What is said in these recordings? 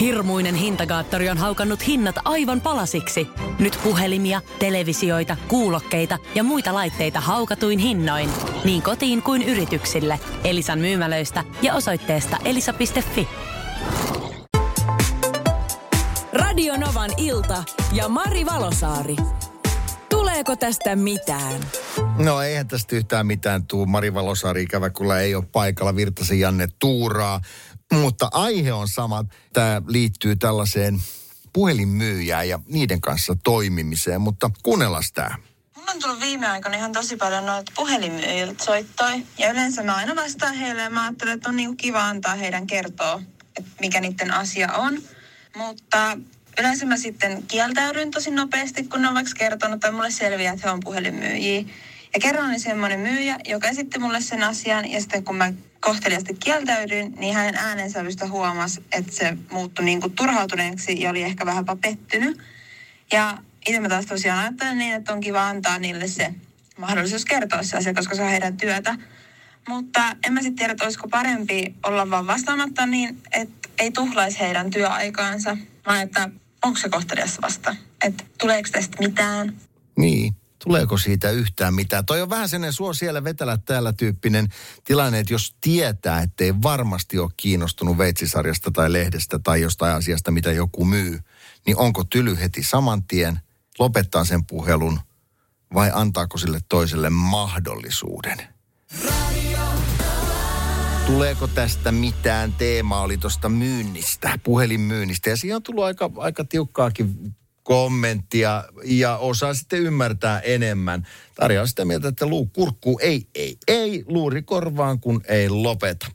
Hirmuinen hintakaattori on haukannut hinnat aivan palasiksi. Nyt puhelimia, televisioita, kuulokkeita ja muita laitteita haukatuin hinnoin. Niin kotiin kuin yrityksille. Elisan myymälöistä ja osoitteesta elisa.fi. Radio Novan ilta ja Mari Valosaari. Tuleeko tästä mitään? No eihän tästä yhtään mitään tuu. Mari Valosaari ikävä kyllä ei ole paikalla. Virtasen Janne tuuraa. Mutta aihe on sama. Tämä liittyy tällaiseen puhelinmyyjään ja niiden kanssa toimimiseen. Mutta kuunnellaan tämä. Mulla on tullut viime aikoina ihan tosi paljon noita puhelinmyyjiltä soittoi. Ja yleensä mä aina vastaan heille ja mä ajattelen, että on niinku kiva antaa heidän kertoa, että mikä niiden asia on. Mutta yleensä mä sitten kieltäydyn tosi nopeasti, kun ne on vaikka kertonut tai mulle selviää, että he on puhelinmyyjiä. Ja kerran oli semmoinen myyjä, joka esitti mulle sen asian ja sitten kun mä kohteliasti kieltäydyin, niin hänen äänensävystä huomasi, että se muuttui niin kuin turhautuneeksi ja oli ehkä vähän pettynyt. Ja itse mä taas tosiaan ajattelen niin, että on kiva antaa niille se mahdollisuus kertoa se asia, koska se on heidän työtä. Mutta en mä sitten tiedä, että olisiko parempi olla vaan vastaamatta niin, että ei tuhlaisi heidän työaikaansa, vaan että onko se kohtelias vasta. Että tuleeko tästä mitään. Niin. Tuleeko siitä yhtään mitään? Toi on vähän sellainen suo siellä vetelä täällä tyyppinen tilanne, että jos tietää, ettei varmasti ole kiinnostunut veitsisarjasta tai lehdestä tai jostain asiasta, mitä joku myy, niin onko tyly heti saman tien, lopettaa sen puhelun vai antaako sille toiselle mahdollisuuden? Tuleeko tästä mitään? Teema oli tuosta myynnistä, puhelinmyynnistä. Ja siihen on tullut aika, aika tiukkaakin kommenttia ja osaa sitten ymmärtää enemmän. Tarja on sitä mieltä, että luu kurkkuu ei, ei, ei, luuri korvaan kun ei lopeta.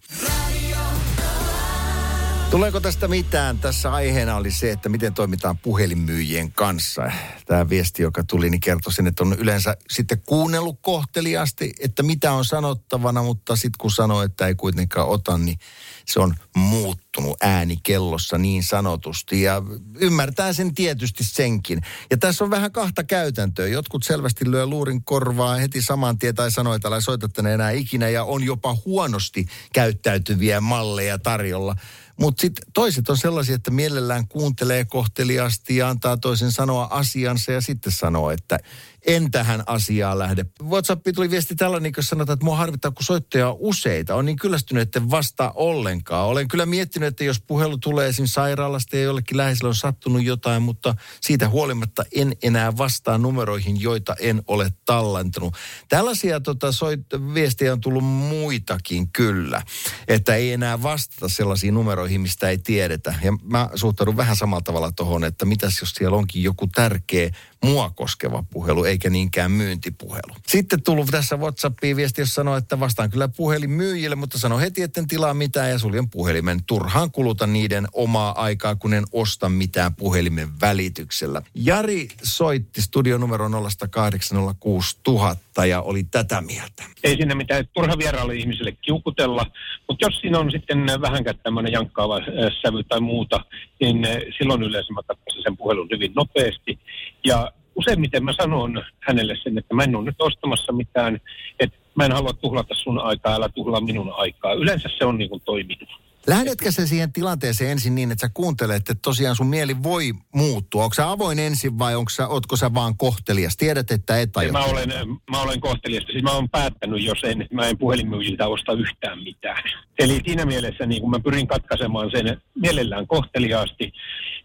Tuleeko tästä mitään? Tässä aiheena oli se, että miten toimitaan puhelinmyyjien kanssa. Tämä viesti, joka tuli, niin kertoi sen, että on yleensä sitten kuunnellut kohteliasti, että mitä on sanottavana, mutta sitten kun sanoo, että ei kuitenkaan ota, niin se on muuttunut ääni kellossa niin sanotusti. Ja ymmärtää sen tietysti senkin. Ja tässä on vähän kahta käytäntöä. Jotkut selvästi lyö luurin korvaa heti saman tien tai sanoo, että älä soita tänne enää ikinä. Ja on jopa huonosti käyttäytyviä malleja tarjolla. Mutta sitten toiset on sellaisia, että mielellään kuuntelee kohteliasti ja antaa toisen sanoa asiansa ja sitten sanoo, että en tähän asiaan lähde. WhatsAppi tuli viesti tällainen, kun sanotaan, että mua harvittaa, kun soittoja on useita. On niin kyllästynyt, että vastaa ollenkaan. Olen kyllä miettinyt, että jos puhelu tulee esim. sairaalasta ja jollekin läheisellä on sattunut jotain, mutta siitä huolimatta en enää vastaa numeroihin, joita en ole tallentanut. Tällaisia tota, soit, viestejä on tullut muitakin kyllä, että ei enää vastata sellaisiin numeroihin, mistä ei tiedetä. Ja mä suhtaudun vähän samalla tavalla tuohon, että mitäs jos siellä onkin joku tärkeä mua koskeva puhelu, eikä niinkään myyntipuhelu. Sitten tullut tässä WhatsAppiin viesti, jos sanoo, että vastaan kyllä puhelin myyjille, mutta sano heti, etten tilaa mitään ja suljen puhelimen. Turhaan kuluta niiden omaa aikaa, kun en osta mitään puhelimen välityksellä. Jari soitti studio numero 0806000 ja oli tätä mieltä. Ei siinä mitään turha vieraalle ihmiselle kiukutella, mutta jos siinä on sitten vähänkään tämmöinen äh, sävy tai muuta, niin äh, silloin yleensä mä sen puhelun hyvin nopeasti. Ja useimmiten mä sanon hänelle sen, että mä en ole nyt ostamassa mitään, että mä en halua tuhlata sun aikaa, älä tuhlaa minun aikaa. Yleensä se on niin kuin toiminut. Lähdetkö se siihen tilanteeseen ensin niin, että sä kuuntelet, että tosiaan sun mieli voi muuttua? Onko sä avoin ensin vai onko sä, ootko sä vaan kohtelias? Tiedät, että et aio. Mä olen, mä olen kohtelias. Siis mä olen päättänyt, jos en, mä en puhelinmyyjiltä osta yhtään mitään. Eli siinä mielessä niin kun mä pyrin katkaisemaan sen mielellään kohteliaasti.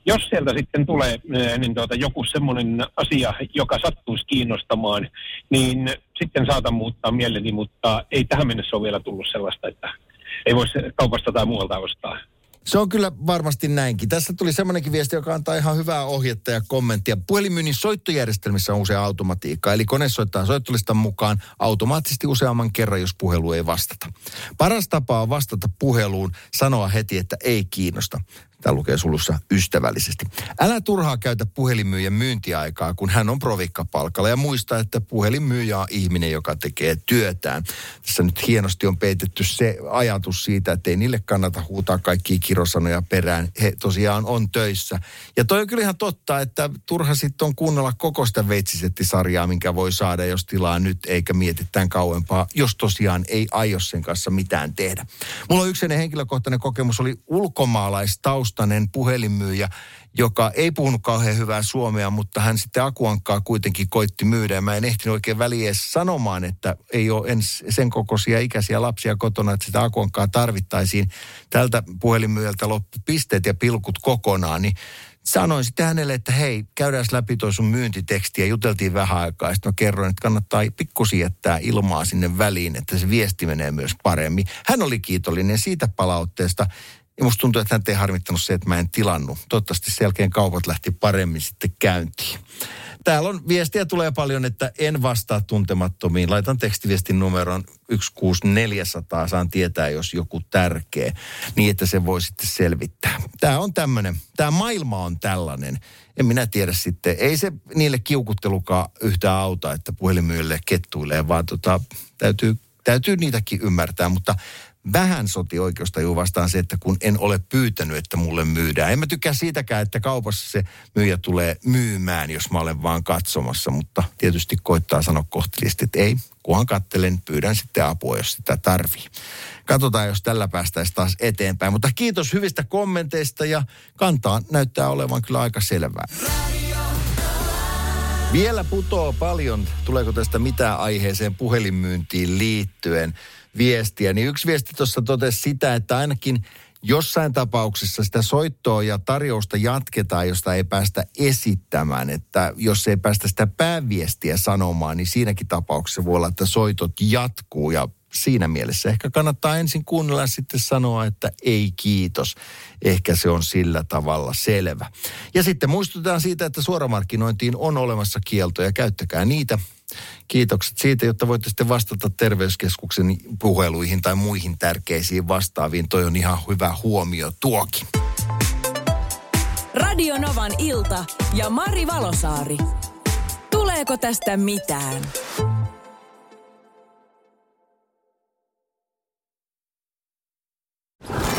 Jos sieltä sitten tulee niin tuota, joku semmoinen asia, joka sattuisi kiinnostamaan, niin sitten saatan muuttaa mieleni, mutta ei tähän mennessä ole vielä tullut sellaista, että ei voi kaupasta tai muualta ostaa. Se on kyllä varmasti näinkin. Tässä tuli semmoinenkin viesti, joka antaa ihan hyvää ohjetta ja kommenttia. Puhelimyynnin soittojärjestelmissä on usein automatiikka, eli kone soittaa soittolistan mukaan automaattisesti useamman kerran, jos puhelu ei vastata. Paras tapa on vastata puheluun, sanoa heti, että ei kiinnosta. Tämä lukee sulussa ystävällisesti. Älä turhaa käytä puhelinmyyjän myyntiaikaa, kun hän on provikkapalkalla. Ja muista, että puhelinmyyjä on ihminen, joka tekee työtään. Tässä nyt hienosti on peitetty se ajatus siitä, että ei niille kannata huutaa kaikki kirosanoja perään. He tosiaan on töissä. Ja toi on kyllä ihan totta, että turha sitten on kuunnella koko sitä veitsisettisarjaa, minkä voi saada, jos tilaa nyt, eikä mieti tämän kauempaa, jos tosiaan ei aio sen kanssa mitään tehdä. Mulla on yksi henkilökohtainen kokemus, oli ulkomaalaistaustainen puhelinmyyjä, joka ei puhunut kauhean hyvää suomea, mutta hän sitten akuankkaa kuitenkin koitti myydä. Ja mä en ehtinyt oikein väliä sanomaan, että ei ole ens sen kokoisia ikäisiä lapsia kotona, että sitä akuankkaa tarvittaisiin. Tältä puhelinmyyjältä loppu pisteet ja pilkut kokonaan, niin sanoin sitten hänelle, että hei, käydään läpi tuo sun myyntiteksti ja juteltiin vähän aikaa. Sitten mä kerroin, että kannattaa pikkusi jättää ilmaa sinne väliin, että se viesti menee myös paremmin. Hän oli kiitollinen siitä palautteesta. Ja musta tuntuu, että hän ei harmittanut se, että mä en tilannut. Toivottavasti sen jälkeen kaupat lähti paremmin sitten käyntiin. Täällä on viestiä tulee paljon, että en vastaa tuntemattomiin. Laitan tekstiviestin numeron 16400, saan tietää, jos joku tärkeä, niin että se voi sitten selvittää. Tämä on tämmöinen, tämä maailma on tällainen. En minä tiedä sitten, ei se niille kiukuttelukaan yhtään auta, että puhelimyille kettuilee, vaan tota, täytyy, täytyy niitäkin ymmärtää, mutta vähän soti oikeustaju vastaan se, että kun en ole pyytänyt, että mulle myydään. En mä tykkää siitäkään, että kaupassa se myyjä tulee myymään, jos mä olen vaan katsomassa, mutta tietysti koittaa sanoa kohtelisti, että ei, kunhan kattelen, pyydän sitten apua, jos sitä tarvii. Katsotaan, jos tällä päästäisiin taas eteenpäin. Mutta kiitos hyvistä kommenteista ja kantaa näyttää olevan kyllä aika selvää. Vielä putoo paljon, tuleeko tästä mitään aiheeseen puhelinmyyntiin liittyen viestiä. Niin yksi viesti tuossa totesi sitä, että ainakin jossain tapauksessa sitä soittoa ja tarjousta jatketaan, josta ei päästä esittämään. Että jos ei päästä sitä pääviestiä sanomaan, niin siinäkin tapauksessa voi olla, että soitot jatkuu ja siinä mielessä ehkä kannattaa ensin kuunnella ja sitten sanoa, että ei kiitos. Ehkä se on sillä tavalla selvä. Ja sitten muistutetaan siitä, että suoramarkkinointiin on olemassa kieltoja. Käyttäkää niitä. Kiitokset siitä, jotta voitte sitten vastata terveyskeskuksen puheluihin tai muihin tärkeisiin vastaaviin. Toi on ihan hyvä huomio tuokin. Radio Novan ilta ja Mari Valosaari. Tuleeko tästä mitään?